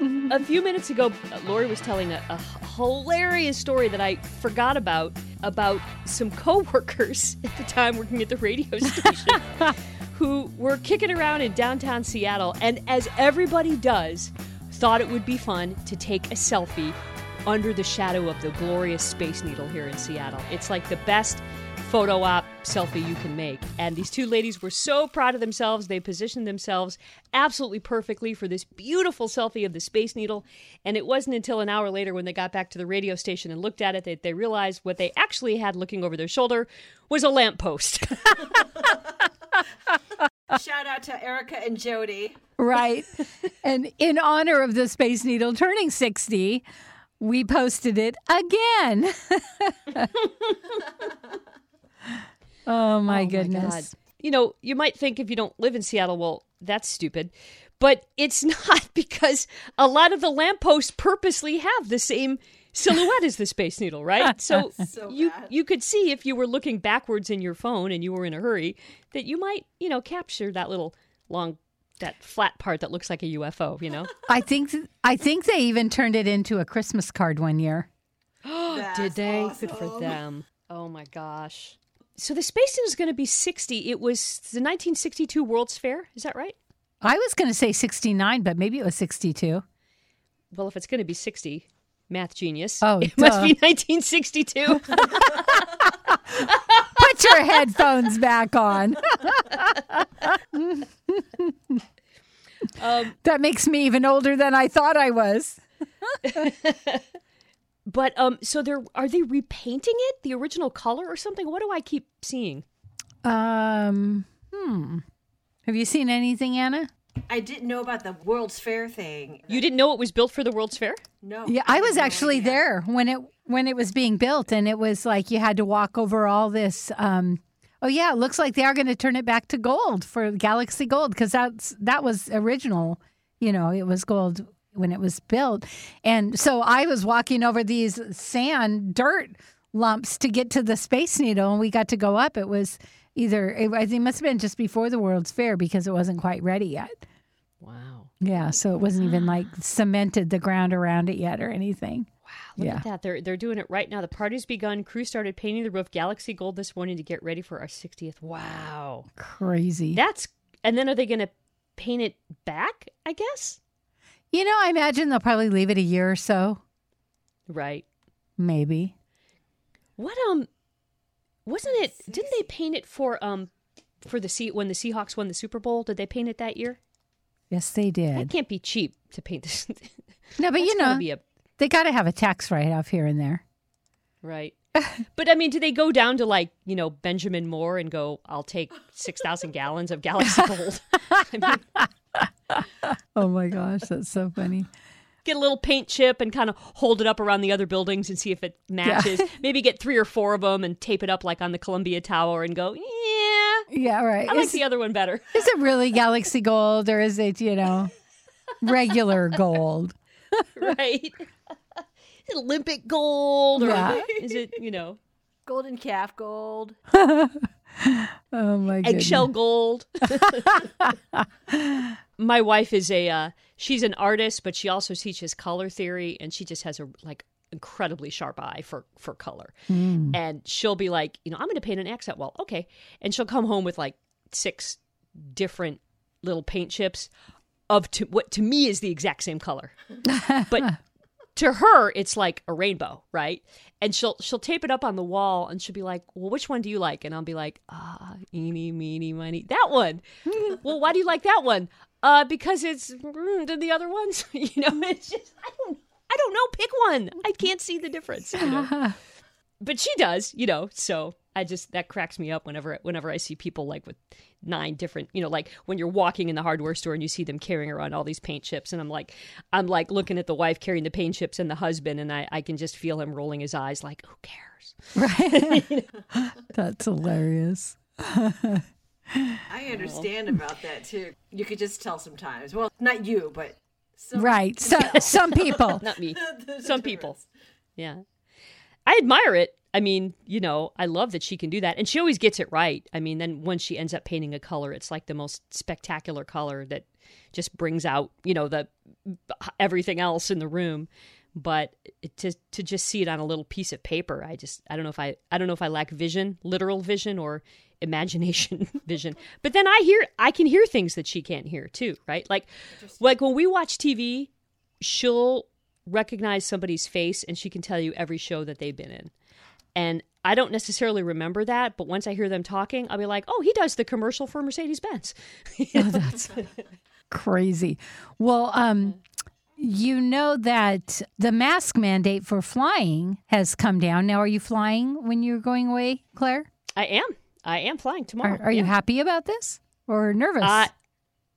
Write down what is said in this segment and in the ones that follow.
a few minutes ago, Laurie was telling a, a hilarious story that I forgot about about some coworkers at the time working at the radio station who were kicking around in downtown Seattle, and as everybody does, thought it would be fun to take a selfie under the shadow of the glorious Space Needle here in Seattle. It's like the best photo op selfie you can make. And these two ladies were so proud of themselves. They positioned themselves absolutely perfectly for this beautiful selfie of the Space Needle. And it wasn't until an hour later when they got back to the radio station and looked at it that they realized what they actually had looking over their shoulder was a lamppost. Shout out to Erica and Jody. Right. and in honor of the Space Needle turning 60, we posted it again. oh my Oh, goodness. God. You know, you might think if you don't live in Seattle, well, that's stupid. But it's not because a lot of the lampposts purposely have the same silhouette as the Space Needle, right? So, So you bad. you could see if you were looking backwards in your phone and you were in a hurry that you might, you know, capture that little long that flat part that looks like a UFO, you know? I think I think they even turned it into a Christmas card one year. That's Did they? Good for them. Oh my gosh. So the Space Needle is going to be 60. It was the 1962 World's Fair, is that right? I was going to say 69, but maybe it was 62. Well, if it's going to be 60, math genius. Oh, it must be 1962. Put your headphones back on. um, That makes me even older than I thought I was. But um, so they're are they repainting it the original color or something? What do I keep seeing? Um, hmm. Have you seen anything, Anna? I didn't know about the World's Fair thing. You didn't know it was built for the World's Fair? No. Yeah, I was actually there when it when it was being built, and it was like you had to walk over all this. Um, oh yeah, it looks like they are going to turn it back to gold for Galaxy Gold because that's that was original. You know, it was gold when it was built, and so I was walking over these sand dirt lumps to get to the Space Needle, and we got to go up. It was either it, it must have been just before the World's Fair because it wasn't quite ready yet. Wow. Yeah, so it wasn't even like cemented the ground around it yet or anything. Wow. Look Yeah. at that. They're they're doing it right now. The party's begun. Crew started painting the roof Galaxy Gold this morning to get ready for our 60th. Wow. Crazy. That's and then are they going to paint it back, I guess? You know, I imagine they'll probably leave it a year or so, Right. maybe. What um wasn't it didn't they paint it for um for the sea when the Seahawks won the Super Bowl? Did they paint it that year? Yes, they did. can't be cheap to paint this. No, but you know, be a they got to have a tax write off here and there. right. But I mean, do they go down to like you know Benjamin Moore and go, "I'll take six thousand gallons of Galaxy Gold"? I mean, Oh my gosh, that's so funny. get a little paint chip and kind of hold it up around the other buildings and see if it matches. Maybe get three or four of them and tape it up like on the Columbia Tower and go, "Yeah, Yeah, right. I like the other one better." is it really Galaxy Gold or is it, you know, regular gold? right? Is it Olympic gold or Yeah. is it, you know, Golden calf gold. Oh my goodness. eggshell gold? My wife is a uh, she's an artist, but she also teaches color theory and she just has a like incredibly sharp eye for for color. And she'll be like, you know, I'm going to paint an accent wall. Okay. And she'll come home with like six different little paint chips of to, what to me is the exact same color. but to her it's like a rainbow right and she'll she'll tape it up on the wall and she'll be like well which one do you like and i'll be like ah eeny meeny miny that one well why do you like that one uh because it's ruined than the other ones you know it's just i don't i don't know pick one i can't see the difference you know? but she does you know so i just that cracks me up whenever whenever i see people like with nine different you know like when you're walking in the hardware store and you see them carrying around all these paint chips and i'm like i'm like looking at the wife carrying the paint chips and the husband and i, I can just feel him rolling his eyes like who cares Right. That's hilarious. I understand about that too. You could just tell sometimes. Well, not you, but some, Right. So, some people. not me There's a some people yeah i admire it i mean you know i love that she can do that and she always gets it right i mean then when she ends up painting a color it's like the most spectacular color that just brings out you know the everything else in the room. But to to just see it on a little piece of paper, I just I don't know if I I don't know if I lack vision, literal vision, or imagination vision. But then I hear I can hear things that she can't hear too, right? Like like when we watch TV, she'll recognize somebody's face and she can tell you every show that they've been in. And I don't necessarily remember that, but once I hear them talking, I'll be like, "Oh, he does the commercial for Mercedes Benz." oh, that's crazy. Well, um, you know that the mask mandate for flying has come down. Now, are you flying when you're going away, Claire? I am. I am flying tomorrow. Are, are yeah. you happy about this or nervous? Uh,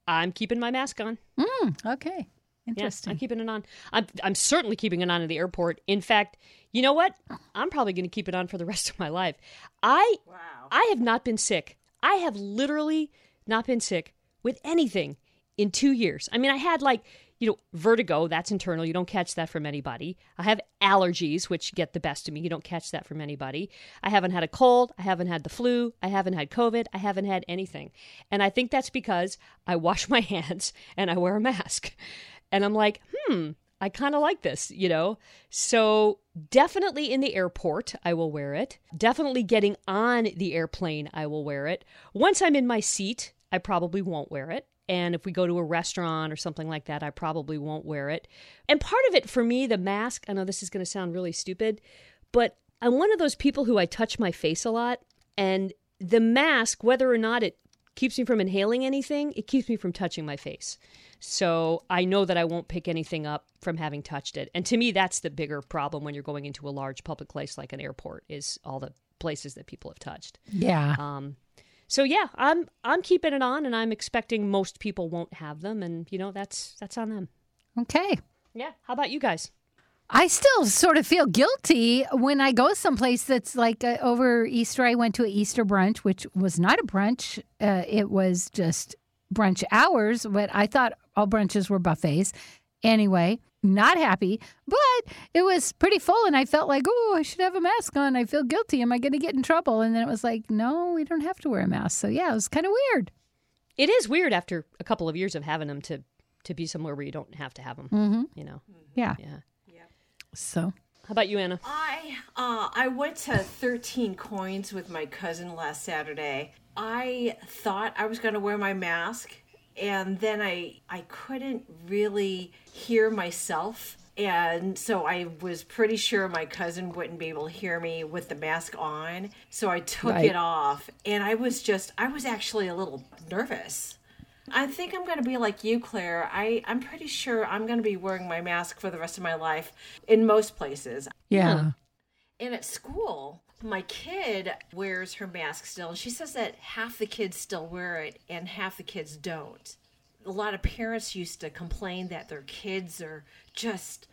I'm keeping my mask on. Mm, okay. Interesting. Yeah, I'm keeping it on. I'm I'm certainly keeping it on at the airport. In fact, you know what? I'm probably going to keep it on for the rest of my life. I wow. I have not been sick. I have literally not been sick with anything in 2 years. I mean, I had like you know, vertigo, that's internal. You don't catch that from anybody. I have allergies, which get the best of me. You don't catch that from anybody. I haven't had a cold. I haven't had the flu. I haven't had COVID. I haven't had anything. And I think that's because I wash my hands and I wear a mask. And I'm like, hmm, I kind of like this, you know? So, definitely in the airport, I will wear it. Definitely getting on the airplane, I will wear it. Once I'm in my seat, I probably won't wear it. And if we go to a restaurant or something like that, I probably won't wear it. And part of it for me, the mask, I know this is going to sound really stupid, but I'm one of those people who I touch my face a lot. And the mask, whether or not it keeps me from inhaling anything, it keeps me from touching my face. So I know that I won't pick anything up from having touched it. And to me, that's the bigger problem when you're going into a large public place like an airport is all the places that people have touched. Yeah. Um, so yeah, I'm I'm keeping it on, and I'm expecting most people won't have them, and you know that's that's on them. Okay. Yeah. How about you guys? I still sort of feel guilty when I go someplace that's like uh, over Easter. I went to an Easter brunch, which was not a brunch. Uh, it was just brunch hours, but I thought all brunches were buffets. Anyway, not happy, but it was pretty full and I felt like, oh, I should have a mask on. I feel guilty. Am I going to get in trouble? And then it was like, no, we don't have to wear a mask. So yeah, it was kind of weird. It is weird after a couple of years of having them to to be somewhere where you don't have to have them. Mm-hmm. You know. Yeah. Yeah. Yeah. So. How about you, Anna? I uh, I went to 13 coins with my cousin last Saturday. I thought I was going to wear my mask and then I I couldn't really hear myself and so I was pretty sure my cousin wouldn't be able to hear me with the mask on. So I took right. it off and I was just I was actually a little nervous. I think I'm going to be like you, Claire. I, I'm pretty sure I'm going to be wearing my mask for the rest of my life in most places. Yeah. And at school, my kid wears her mask still, and she says that half the kids still wear it and half the kids don't. A lot of parents used to complain that their kids are just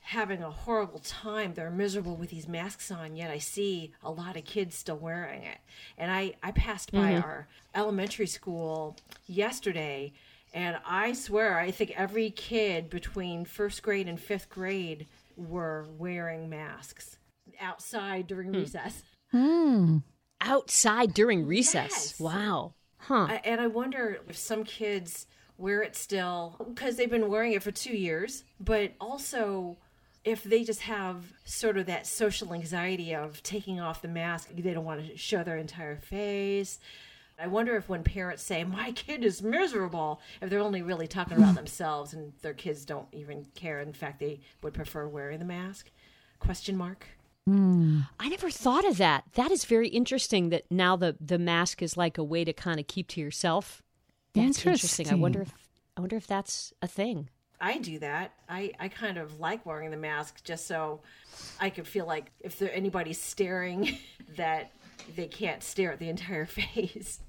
having a horrible time. They're miserable with these masks on, yet I see a lot of kids still wearing it. And I, I passed by mm-hmm. our elementary school yesterday, and I swear, I think every kid between first grade and fifth grade were wearing masks outside during hmm. recess. Hmm. Outside during recess. Yes. Wow. Huh. I, and I wonder if some kids wear it still because they've been wearing it for two years, but also if they just have sort of that social anxiety of taking off the mask, they don't want to show their entire face. I wonder if when parents say, My kid is miserable, if they're only really talking about themselves and their kids don't even care. In fact, they would prefer wearing the mask. Question mark. Mm. I never thought of that. That is very interesting that now the, the mask is like a way to kind of keep to yourself. That's interesting. interesting. I wonder if I wonder if that's a thing. I do that. I, I kind of like wearing the mask just so I could feel like if there anybody's staring that they can't stare at the entire face.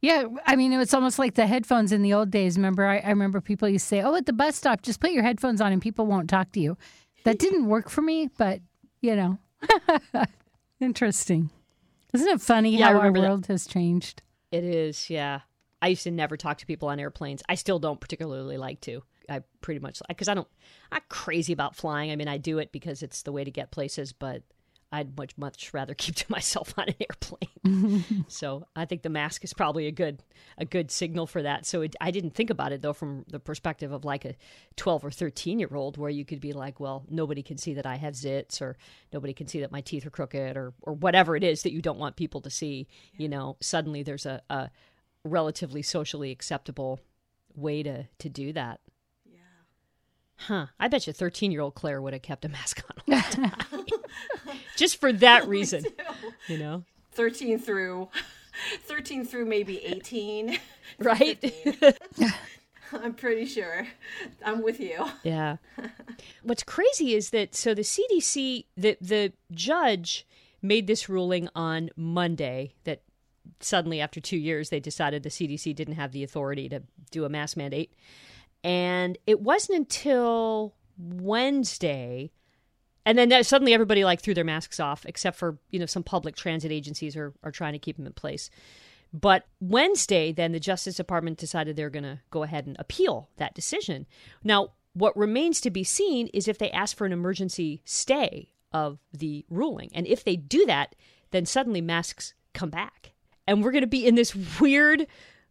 Yeah, I mean, it's almost like the headphones in the old days. Remember, I, I remember people used to say, "Oh, at the bus stop, just put your headphones on and people won't talk to you." That didn't work for me, but you know, Interesting. Isn't it funny yeah, how our world that. has changed? It is, yeah. I used to never talk to people on airplanes. I still don't particularly like to. I pretty much because I don't. I'm crazy about flying. I mean, I do it because it's the way to get places, but I'd much much rather keep to myself on an airplane. so I think the mask is probably a good a good signal for that. So it, I didn't think about it though from the perspective of like a 12 or 13 year old where you could be like, well, nobody can see that I have zits or nobody can see that my teeth are crooked or or whatever it is that you don't want people to see. You know, suddenly there's a, a relatively socially acceptable way to to do that. Huh. I bet you 13 year old Claire would have kept a mask on all the time. Just for that reason. You know? 13 through 13 through maybe 18. Right? I'm pretty sure. I'm with you. yeah. What's crazy is that so the CDC, the, the judge made this ruling on Monday that suddenly after two years they decided the CDC didn't have the authority to do a mask mandate. And it wasn't until Wednesday and then suddenly everybody like threw their masks off except for you know some public transit agencies are, are trying to keep them in place. But wednesday then the justice department decided they're going to go ahead and appeal that decision. Now what remains to be seen is if they ask for an emergency stay of the ruling. And if they do that then suddenly masks come back. And we're going to be in this weird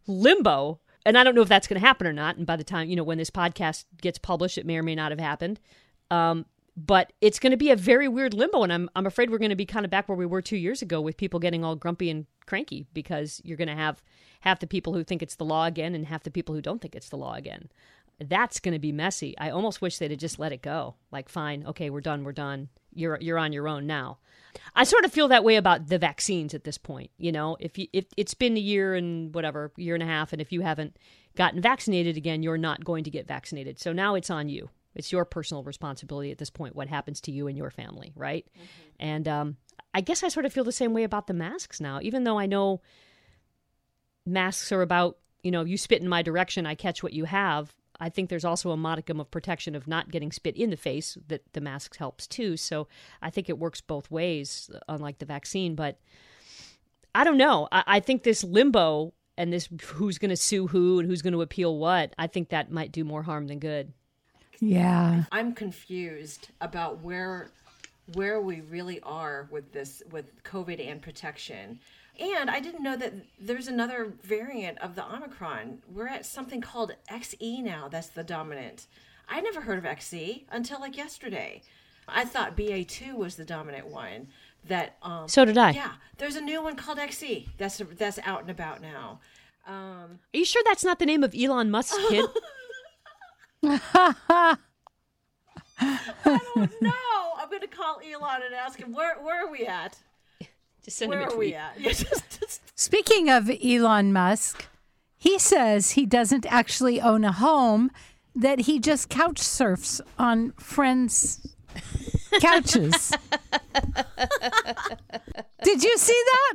limbo and I don't know if that's going to happen or not. And by the time you know when this podcast gets published, it may or may not have happened. Um, but it's going to be a very weird limbo, and I'm I'm afraid we're going to be kind of back where we were two years ago with people getting all grumpy and cranky because you're going to have half the people who think it's the law again and half the people who don't think it's the law again. That's going to be messy. I almost wish they'd have just let it go. Like, fine, okay, we're done, we're done. You're you're on your own now. I sort of feel that way about the vaccines at this point. You know, if you if it's been a year and whatever, year and a half, and if you haven't gotten vaccinated again, you're not going to get vaccinated. So now it's on you. It's your personal responsibility at this point. What happens to you and your family, right? Mm-hmm. And um, I guess I sort of feel the same way about the masks now, even though I know masks are about you know you spit in my direction, I catch what you have. I think there's also a modicum of protection of not getting spit in the face that the mask helps too. So I think it works both ways, unlike the vaccine. But I don't know. I, I think this limbo and this who's going to sue who and who's going to appeal what, I think that might do more harm than good. Yeah. I'm confused about where where we really are with this with COVID and protection. And I didn't know that there's another variant of the Omicron. We're at something called XE now, that's the dominant. I never heard of XE until like yesterday. I thought BA2 was the dominant one. That um So did I. Yeah. There's a new one called XE. That's that's out and about now. Um Are you sure that's not the name of Elon Musk's kid? I don't know. I'm going to call Elon and ask him where where are we at? Just send Where him a are we at? Just, just Speaking of Elon Musk, he says he doesn't actually own a home, that he just couch surfs on friends' couches. Did you see that?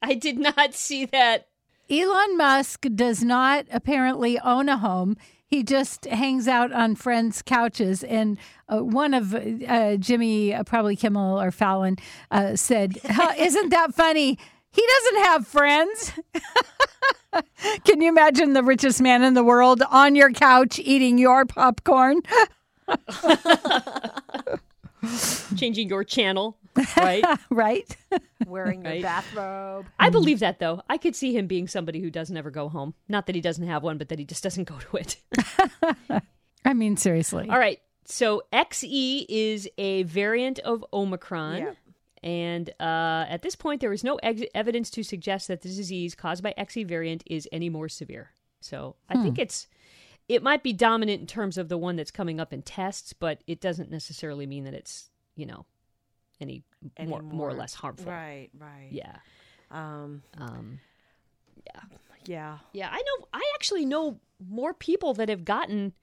I did not see that. Elon Musk does not apparently own a home. He just hangs out on friends' couches. And uh, one of uh, Jimmy, uh, probably Kimmel or Fallon, uh, said, "Huh, Isn't that funny? He doesn't have friends. Can you imagine the richest man in the world on your couch eating your popcorn? Changing your channel, right? right? wearing your Right. bathrobe. I believe that though. I could see him being somebody who doesn't ever go home. Not that he doesn't have one, but that he just doesn't go to it. I mean, seriously. All right. So XE is a variant of Omicron. Yeah. And uh, at this point, there is no ex- evidence to suggest that the disease caused by XE variant is any more severe. So I think it's it might be dominant in terms of the one that's coming up in tests, but it doesn't necessarily mean that it's you know any, more, more or less harmful. Right, right. Yeah. Um, Um, yeah. Yeah, I know. I actually know more people that have gotten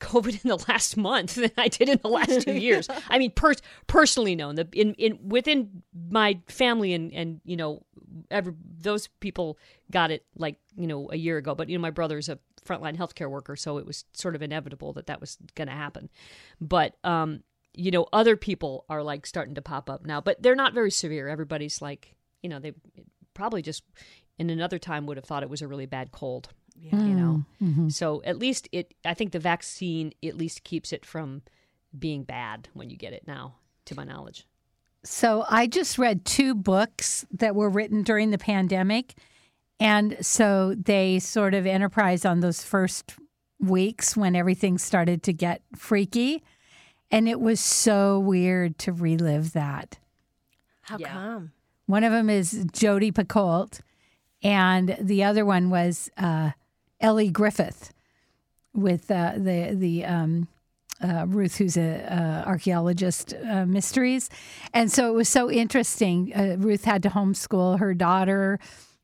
COVID in the last month than I did in the last two years. I mean, per- personally known the in in within my family and and you know, every, those people got it like you know a year ago. But you know, my brother's a frontline healthcare worker, so it was sort of inevitable that that was going to happen. But um, you know, other people are like starting to pop up now, but they're not very severe. Everybody's like, you know, they probably just in another time would have thought it was a really bad cold Yeah. you know Mm-hmm. so at least it i think the vaccine at least keeps it from being bad when you get it now to my knowledge So I just read two books that were written during the pandemic. And so they sort of enterprise on those first weeks when everything started to get freaky. And it was so weird to relive that. How Yeah. come? One of them is Jodi Picoult, and the other one was uh, Elly Griffith with uh, the the um, uh, Ruth, who's a uh, archaeologist, uh, mysteries, and so it was so interesting. Uh, Ruth had to homeschool her daughter.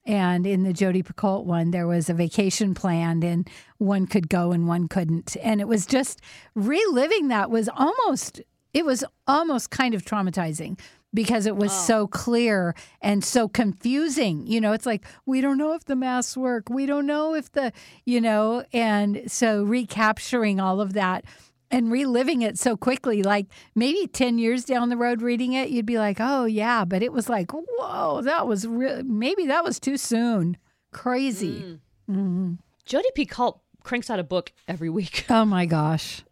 And in the Jodi Picoult one, there was a vacation planned, and one could go and one couldn't. And it was just reliving that was almost it was almost kind of traumatizing because it was oh. so clear and so confusing. You know, it's like we don't know if the masks work. We don't know if the, you know, and so recapturing all of that and reliving it so quickly like maybe 10 years down the road reading it you'd be like, "Oh yeah," but it was like, "Whoa, that was real maybe that was too soon." Crazy. Mm. Mm-hmm. Jodi Picoult cranks out a book every week. Oh my gosh.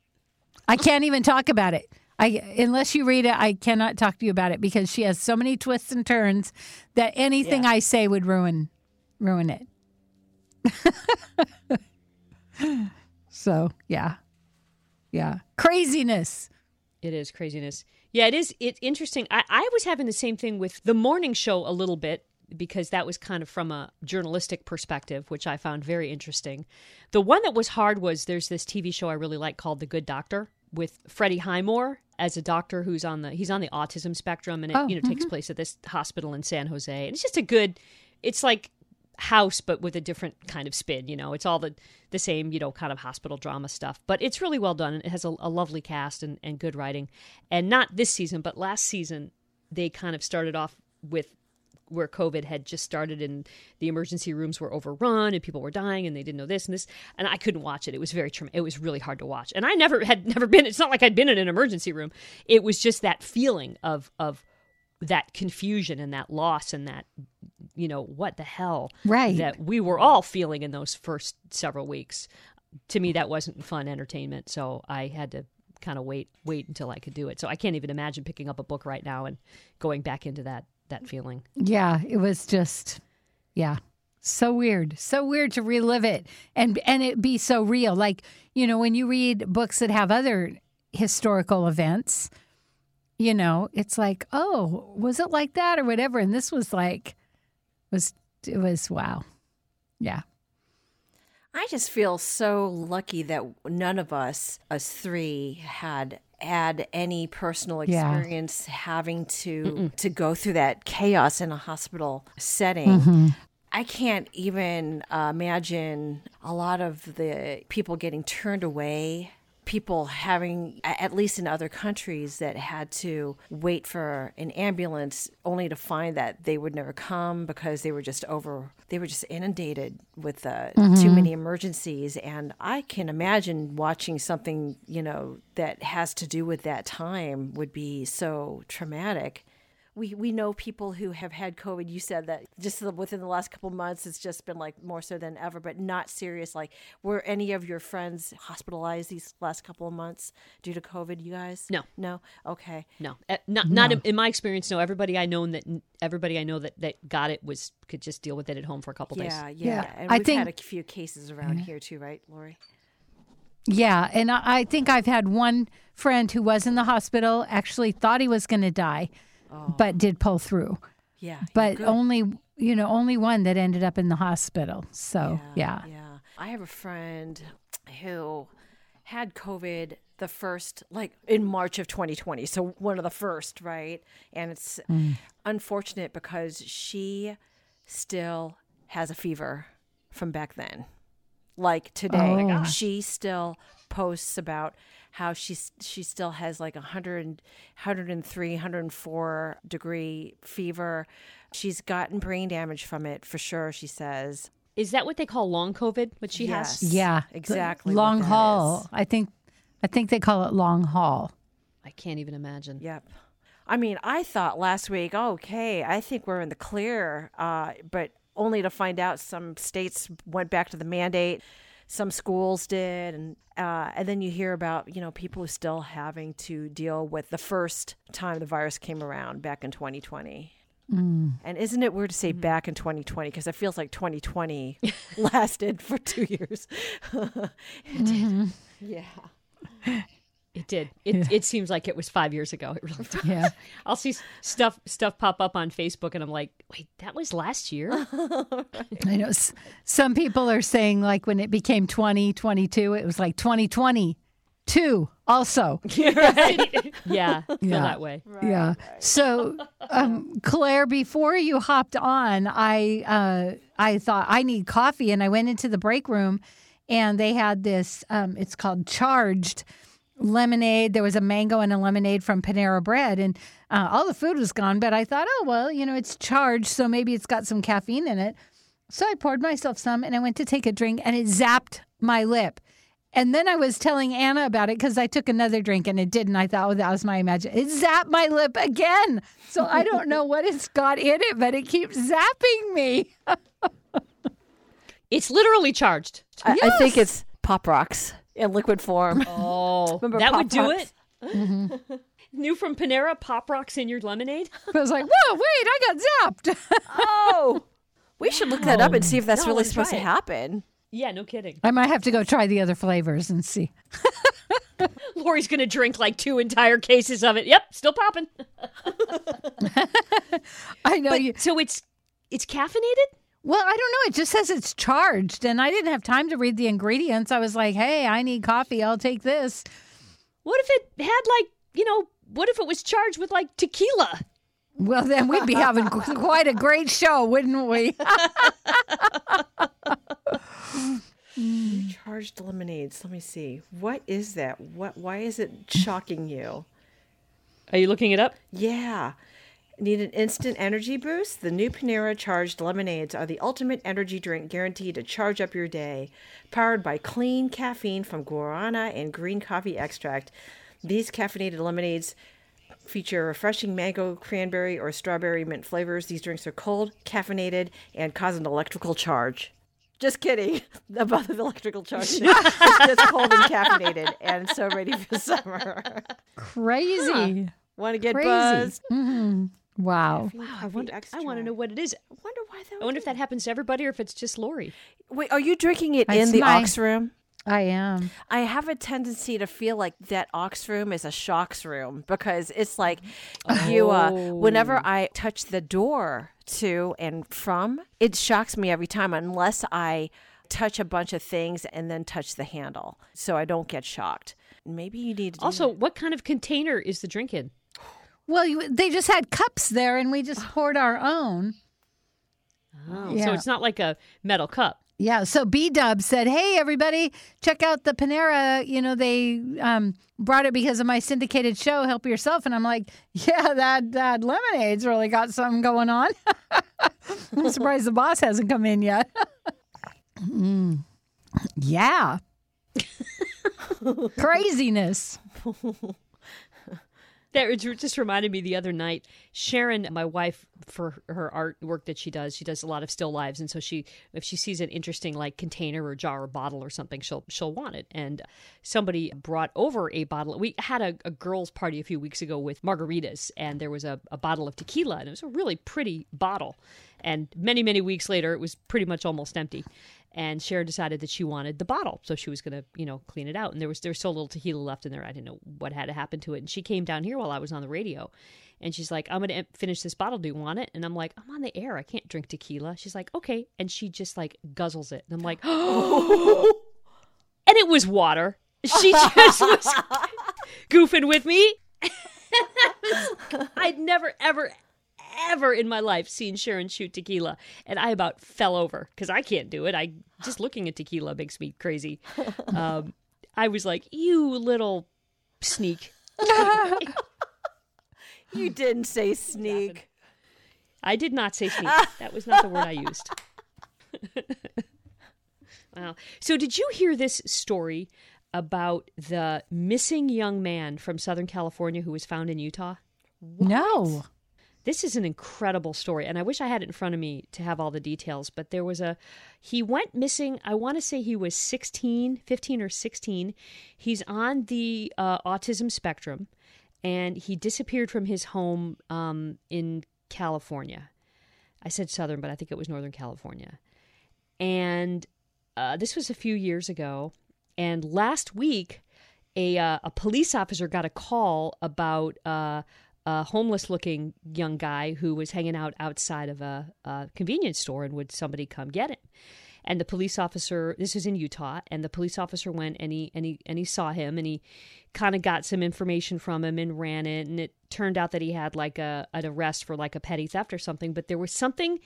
I can't even talk about it. I unless you read it, I cannot talk to you about it because she has so many twists and turns that anything I say would ruin ruin it. so, yeah. Yeah. Craziness. It is craziness. Yeah, it is. It's interesting. I, I was having the same thing with the morning show a little bit because that was kind of from a journalistic perspective, which I found very interesting. The one that was hard was there's this TV show I really like called The Good Doctor with Freddie Highmore as a doctor who's on the he's on the autism spectrum and it Oh, you know takes mm-hmm. place at this hospital in San Jose. And it's just a good it's like house but with a different kind of spin you know? It's all the the same you know kind of hospital drama stuff. But it's really well done. And it has a, a lovely cast and, and good writing. And not this season but last season they kind of started off with where covid had just started and the emergency rooms were overrun and people were dying and they didn't know this and this. And i couldn't watch it. It was very it was really hard to watch. And i never had never been it's not like i'd been in an emergency room. It was just that feeling of of that confusion and that loss and that you know what the hell Right. that we were all feeling in those first several weeks to me that wasn't fun entertainment so i had to kind of wait wait until i could do it so i can't even imagine picking up a book right now and going back into that that feeling Yeah, it was just yeah. So weird. So weird to relive it and and it be so real. Like, you know, when you read books that have other historical events, you know, it's like, "Oh, was it like that or whatever?" And this was like was it was wow. Yeah. I just feel so lucky that none of us, us three, had had any personal Yeah. experience having to to go through that chaos in a hospital setting. I can't even uh, imagine a lot of the people getting turned away. People having, at least in other countries, that had to wait for an ambulance only to find that they would never come because they were just over, they were just inundated with uh, too many emergencies. And I can imagine watching something, you know, that has to do with that time would be so traumatic we we know people who have had COVID. You said that just within the last couple months, it's just been like more so than ever, but not serious. Like, were any of your friends hospitalized these last couple of months due to COVID? You guys? No. no. Okay. no Eh, not not in, in my experience no everybody i know that everybody i know that that got it was could just deal with it at home for a couple days Yeah, yeah. Yeah, And I we've think- had a few cases around here too, right, Laurie? Yeah, and I, I think I've had one friend who was in the hospital actually thought he was going to die, Oh. but did pull through. Yeah. But good. only, you know, only one that ended up in the hospital. So, yeah. Yeah. I have a friend who had COVID the first, like in March of 2020. So one of the first, right? And it's mm. unfortunate because she still has a fever from back then. Like today, Oh. she still posts about how she's she still has like 100 103 104 degree fever she's gotten brain damage from it for sure she says is that what they call long covid what she has Yeah. exactly what Long haul. is. I think, I think they call it long haul. i can't even imagine Yep. I mean, I thought last week, okay, I think we're in the clear, uh, but only to find out some states went back to the mandate. Some schools did, and uh, and then you hear about you know people still having to deal with the first time the virus came around back in 2020. Mm. And isn't it weird to say mm-hmm. back in 2020 because it feels like 2020 lasted for two years? It mm-hmm. did. Yeah. It did. It, it seems like it was five years ago. It really does. Yeah. I'll see stuff stuff pop up on Facebook, and I'm like, wait, that was last year. I know s- some people are saying like when it became 2022, it was like 2022 also. right? yeah, feel Yeah. that way. yeah. So, um, Claire, before you hopped on, I uh, I thought I need coffee, and I went into the break room, and they had this. Um, it's called Charged lemonade. There was a mango and a lemonade from Panera Bread, and uh, all the food was gone. But I thought, oh well, you know, it's charged, so maybe it's got some caffeine in it. So I poured myself some, and I went to take a drink, and it zapped my lip. And then I was telling Anna about it because I took another drink and it didn't. I thought, oh, that was my imagination. It zapped my lip again. So I don't know what it's got in it, but it keeps zapping me. It's literally charged. I, I think it's Pop Rocks in liquid form. Oh, Remember that Pop would do Rocks? it. New from Panera, Pop Rocks in your lemonade. I was like, whoa, wait, I got zapped. oh, we should look that up and see if that's No, really supposed to happen. Yeah, no kidding. I might have to go try the other flavors and see. Laurie's gonna drink like two entire cases of it. Yep, still popping. I know you. So it's it's caffeinated. Well, I don't know. It just says it's charged, and I didn't have time to read the ingredients. I was like, hey, I need coffee. I'll take this. What if it had like you know? What if it was charged with like tequila? Well, then we'd be having quite a great show, wouldn't we? Charged lemonades. Let me see. What is that? What? Why is it shocking you? Are you looking it up? Yeah. Need an instant energy boost? The new Panera charged lemonades are the ultimate energy drink guaranteed to charge up your day. Powered by clean caffeine from guarana and green coffee extract, these caffeinated lemonades feature refreshing mango, cranberry, or strawberry mint flavors. These drinks are cold, caffeinated, and cause an electrical charge. Just kidding about the electrical charge. it's just cold and caffeinated and so ready for summer. Crazy. Want to get Crazy. buzzed? Mm-hmm. Wow. Wow. I wonder. I want to know what it is. I wonder why that I wonder if that happens to everybody or if it's just Laurie. Wait, are you drinking it It's in the my- ox room? I am. I have a tendency to feel like that ox room is a shocks room because it's like you uh whenever I touch the door to and from, it shocks me every time unless I touch a bunch of things and then touch the handle so I don't get shocked. Maybe you need to do Also, what kind of container is the drink in? Well, you, they just had cups there, and we just poured our own. Oh, so it's not like a metal cup. Yeah. So B Dub said, "Hey, everybody, check out the Panera. You know they um, brought it because of my syndicated show, Help Yourself." And I'm like, "Yeah, that that lemonade's really got something going on." I'm surprised the boss hasn't come in yet. Mm. Yeah. Craziness. That just reminded me the other night. Sharon, my wife, for her art work that she does, she does a lot of still lives, and so she, if she sees an interesting like container or jar or bottle or something, she'll she'll want it. And somebody brought over a bottle. We had a, a girls' party a few weeks ago with margaritas, and there was a, a bottle of tequila, and it was a really pretty bottle. And many many weeks later, it was pretty much almost empty. And Sharon decided that she wanted the bottle, so she was going to, you know, clean it out. And there was there was so little tequila left in there. I didn't know what had to happen to it. And she came down here while I was on the radio, and she's like, "I'm going to finish this bottle. Do you want it?" And I'm like, "I'm on the air. I can't drink tequila." She's like, "Okay," and she just like guzzles it, and I'm like, "Oh!" and it was water. She just was goofing with me. I'd never, ever, ever in my life seen Sharon shoot tequila, and I about fell over because I can't do it. I just looking at tequila makes me crazy. Um, I was like, "You little sneak." You didn't say sneak. I did not say sneak. That was not the word I used. wow. So, did you hear this story about the missing young man from Southern California who was found in Utah? No. This is an incredible story, and I wish I had it in front of me to have all the details. But there was a, he went missing. I want to say he was 16, 15 or 16. He's on the uh, autism spectrum, and he disappeared from his home um, in California. I said Southern, but I think it was Northern California. And uh, this was a few years ago. And last week, a, uh, a police officer got a call about uh, a homeless looking young guy who was hanging out outside of a, a, convenience store and would somebody come get him. And the police officer this is in Utah and the police officer went and he and he and he saw him and he kind of got some information from him and ran it. And it turned out that he had like a an arrest for like a petty theft or something but there was something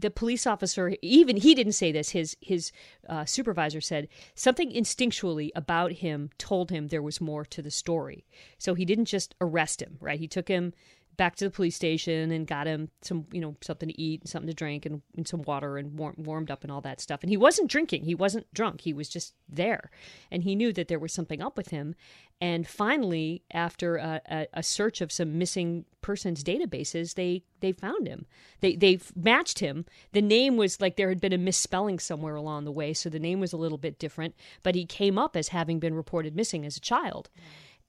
the police officer even he didn't say this his his uh, supervisor said something instinctually about him told him there was more to the story. So he didn't just arrest him right? He took him back to the police station and got him some, you know, something to eat and something to drink and, and some water and warm, warmed up and all that stuff. And he wasn't drinking. He wasn't drunk. He was just there. And he knew that there was something up with him. And finally, after a, a, a search of some missing persons databases, they, they found him. They, they matched him. The name was like there had been a misspelling somewhere along the way. So the name was a little bit different, but he came up as having been reported missing as a child.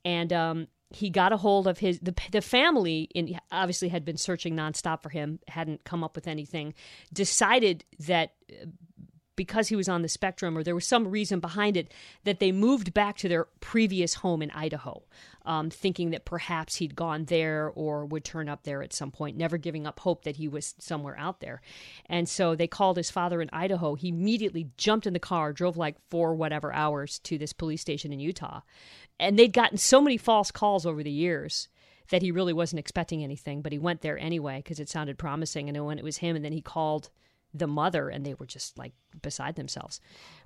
And um, he got a hold of his the, the family in obviously had been searching nonstop for him hadn't come up with anything decided that because he was on the spectrum or there was some reason behind it that they moved back to their previous home in Idaho um, thinking that perhaps he'd gone there or would turn up there at some point never giving up hope that he was somewhere out there and so they called his father in Idaho he immediately jumped in the car drove like four whatever hours to this police station in Utah and they'd gotten so many false calls over the years that he really wasn't expecting anything, but he went there anyway because it sounded promising. And when it was him, and then he called the mother, and they were just like beside themselves.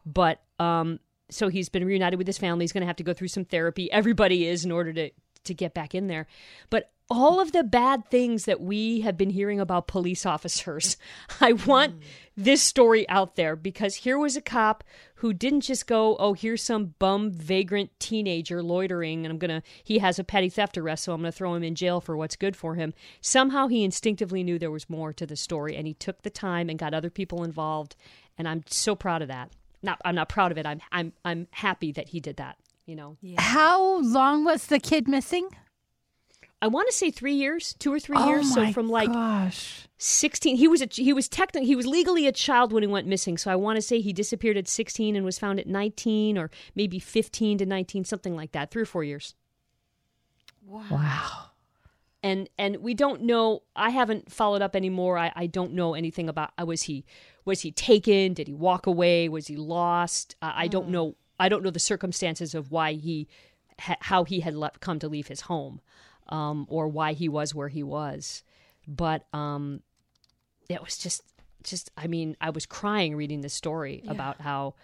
But um, so he's been reunited with his family. He's going to have to go through some therapy. Everybody is in order to to get back in there. But all of the bad things that we have been hearing about police officers, I want this story out there because here was a cop who didn't just go, oh, here's some bum vagrant teenager loitering and I'm going to, he has a petty theft arrest, so I'm going to throw him in jail for what's good for him. Somehow he instinctively knew there was more to the story and he took the time and got other people involved. And I'm so proud of that. Not, I'm not proud of it. I'm, I'm, I'm happy that he did that you know. Yeah. How long was the kid missing? I want to say three years, two or three oh years. So from like gosh. sixteen, he was a, he was technically he was legally a child when he went missing. So I want to say he disappeared at sixteen and was found at nineteen, or maybe fifteen to nineteen, something like that. Three or four years. Wow. Wow. And and we don't know. I haven't followed up anymore. I, I don't know anything about. Uh, was he was he taken? Did he walk away? Was he lost? Uh, I don't mm. know I don't know the circumstances of why he, how he had left, come to leave his home, um, or why he was where he was. But um, it was just, just. I mean, I was crying reading this story yeah. about how,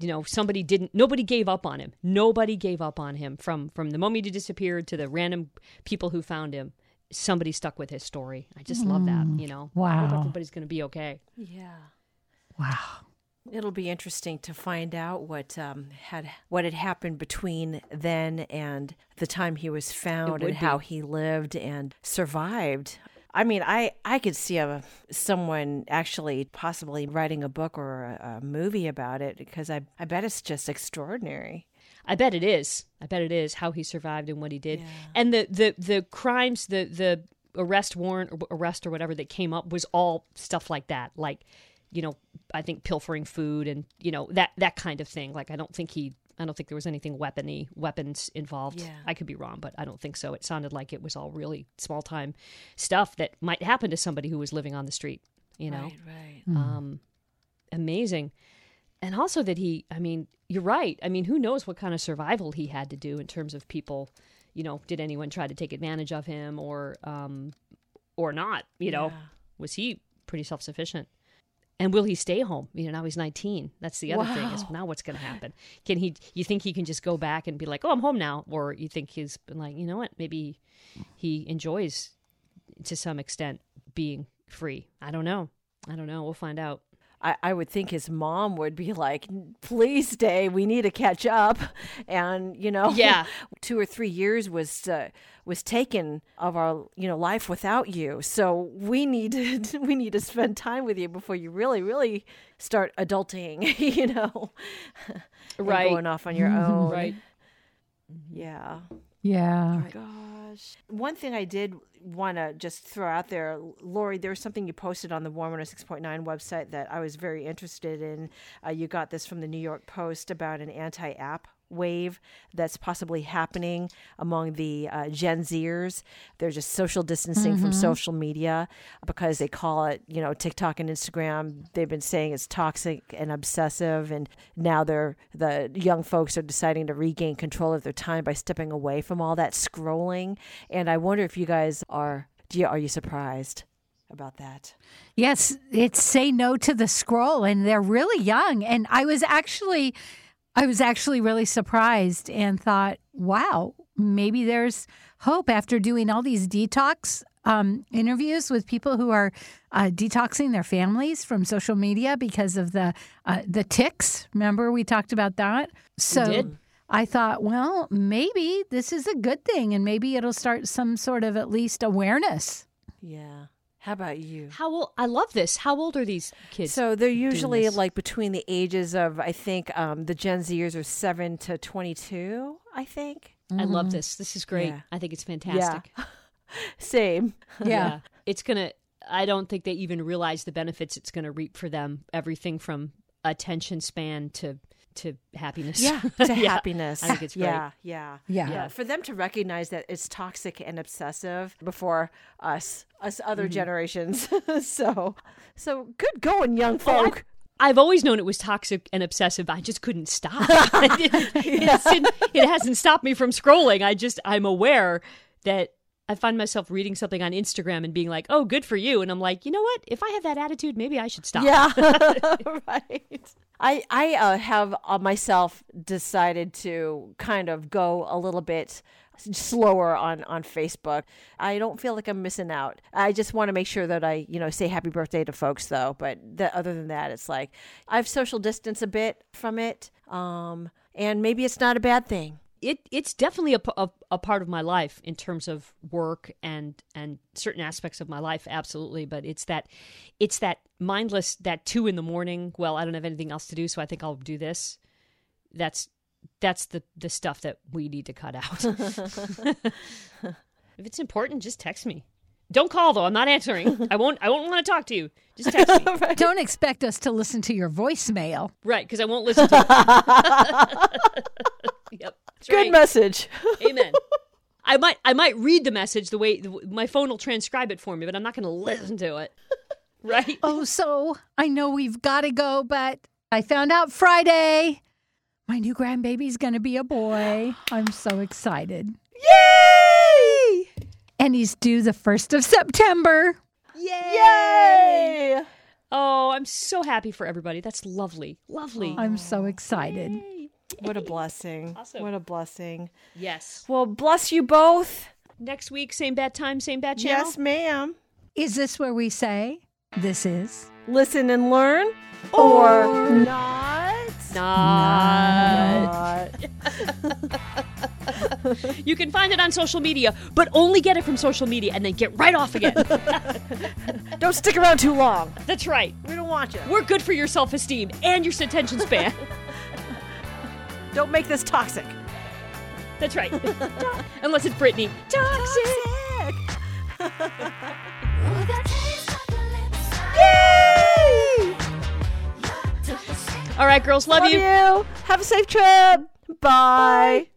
you know, somebody didn't. Nobody gave up on him. Nobody gave up on him from from the moment he disappeared to the random people who found him somebody stuck with his story. I just mm. love that, mm. you know. Wow. I hope everybody's going to be okay. Yeah. Wow. It'll be interesting to find out what um, had what had happened between then and the time he was found, and be. how he lived and survived. I mean, I I could see a someone actually possibly writing a book or a, a movie about it because I I bet it's just extraordinary. I bet it is. I bet it is how he survived and what he did, yeah. and the the the crimes, the the arrest warrant or arrest or whatever that came up was all stuff like that, like you know, I think pilfering food and you know that that kind of thing. Like I don't think he, I don't think there was anything weapony weapons involved. Yeah. I could be wrong, but I don't think so. It sounded like it was all really small time stuff that might happen to somebody who was living on the street. You know, right, right. Hmm. Um, amazing, and also that he. I mean, you're right. I mean, who knows what kind of survival he had to do in terms of people. You know, did anyone try to take advantage of him or um, or not? You know, was he pretty self sufficient? And will he stay home? You know, now he's 19. That's the other wow. thing. Is now what's going to happen? Can he? You think he can just go back and be like, "Oh, I'm home now," or you think he's been like, you know what? Maybe he enjoys to some extent being free. I don't know. I don't know. We'll find out. I, I would think his mom would be like, "Please stay. We need to catch up." And you know, Yeah. two or three years was uh, was taken of our you know life without you. So we need to we need to spend time with you before you really really start adulting. You know, Right. going off on your own. Right. Yeah. Yeah. Gosh. One thing I did want to just throw out there, Laurie, there was something you posted on the Warm 6.9 website that I was very interested in. Uh, you got this from the New York Post about an anti app wave that's possibly happening among the uh, Gen Zers. They're just social distancing from social media because they call it, you know, TikTok and Instagram. They've been saying it's toxic and obsessive, and now they're the young folks are deciding to regain control of their time by stepping away from all that scrolling. And I wonder if you guys are, do you, are you surprised about that? Yes, it's say no to the scroll, and they're really young. And I was actually, I was actually really surprised and thought, wow, maybe there's hope after doing all these detox um, interviews with people who are uh, detoxing their families from social media because of the uh, the ticks. Remember we talked about that. So. I thought, well, maybe this is a good thing, and maybe it'll start some sort of at least awareness. Yeah. How about you? How old? I love this. How old are these kids? So they're usually like between the ages of I think um, the Gen Zers are seven to twenty two. I think. I love this. This is great. Yeah. I think it's fantastic. Same. Yeah. It's going to, I don't think they even realize the benefits it's going to reap for them. Everything from attention span to, to happiness. Yeah. To happiness. I think it's great. Yeah. Yeah. Yeah. For them to recognize that it's toxic and obsessive before us, us other mm-hmm. generations. so, so good going, young Oh, I- folk. I've always known it was toxic and obsessive. I just couldn't stop. it, it it hasn't stopped me from scrolling. I just, I'm aware that I find myself reading something on Instagram and being like, oh, good for you. And I'm like, you know what? If I have that attitude, maybe I should stop. Yeah, right. I I uh, have uh, myself decided to kind of go a little bit slower on on Facebook. I don't feel like I'm missing out. I just want to make sure that I you know say happy birthday to folks though. But the, other than that, it's like I've social distance a bit from it, um, and maybe it's not a bad thing. It it's definitely a a part of my life in terms of work and and certain aspects of my life absolutely. But it's that it's that mindless that two in the morning well i don't have anything else to do so i think i'll do this. That's that's the the stuff that we need to cut out. If it's important just text me. Don't call though. I'm not answering. I won't i won't want to talk to you. Just text me. Don't expect us to listen to your voicemail. right because i won't listen to it. Yep Good right. message. Amen. I might I might read the message the way the, my phone will transcribe it for me, but I'm not going to listen to it. Right? Oh, so I know we've got to go, but I found out Friday my new grandbaby's going to be a boy. I'm so excited. Yay! And he's due the 1st of September. Yay! Yay! Oh, I'm so happy for everybody. That's lovely. Lovely. I'm so excited. What a blessing. Awesome. What a blessing. yes. Well, bless you both. Next week, same bad time, same bad channel. Yes, ma'am. Is this where we say this is? Listen and learn or not. Not. Not. You can find it on social media, but only get it from social media and then get right off again. Don't stick around too long. That's right. We don't want you. We're good for your self esteem and your attention span. Don't make this toxic. That's right. Unless it's Britney. Toxic. Yay! All right, girls. Love, Love you. you. Have a safe trip. Bye.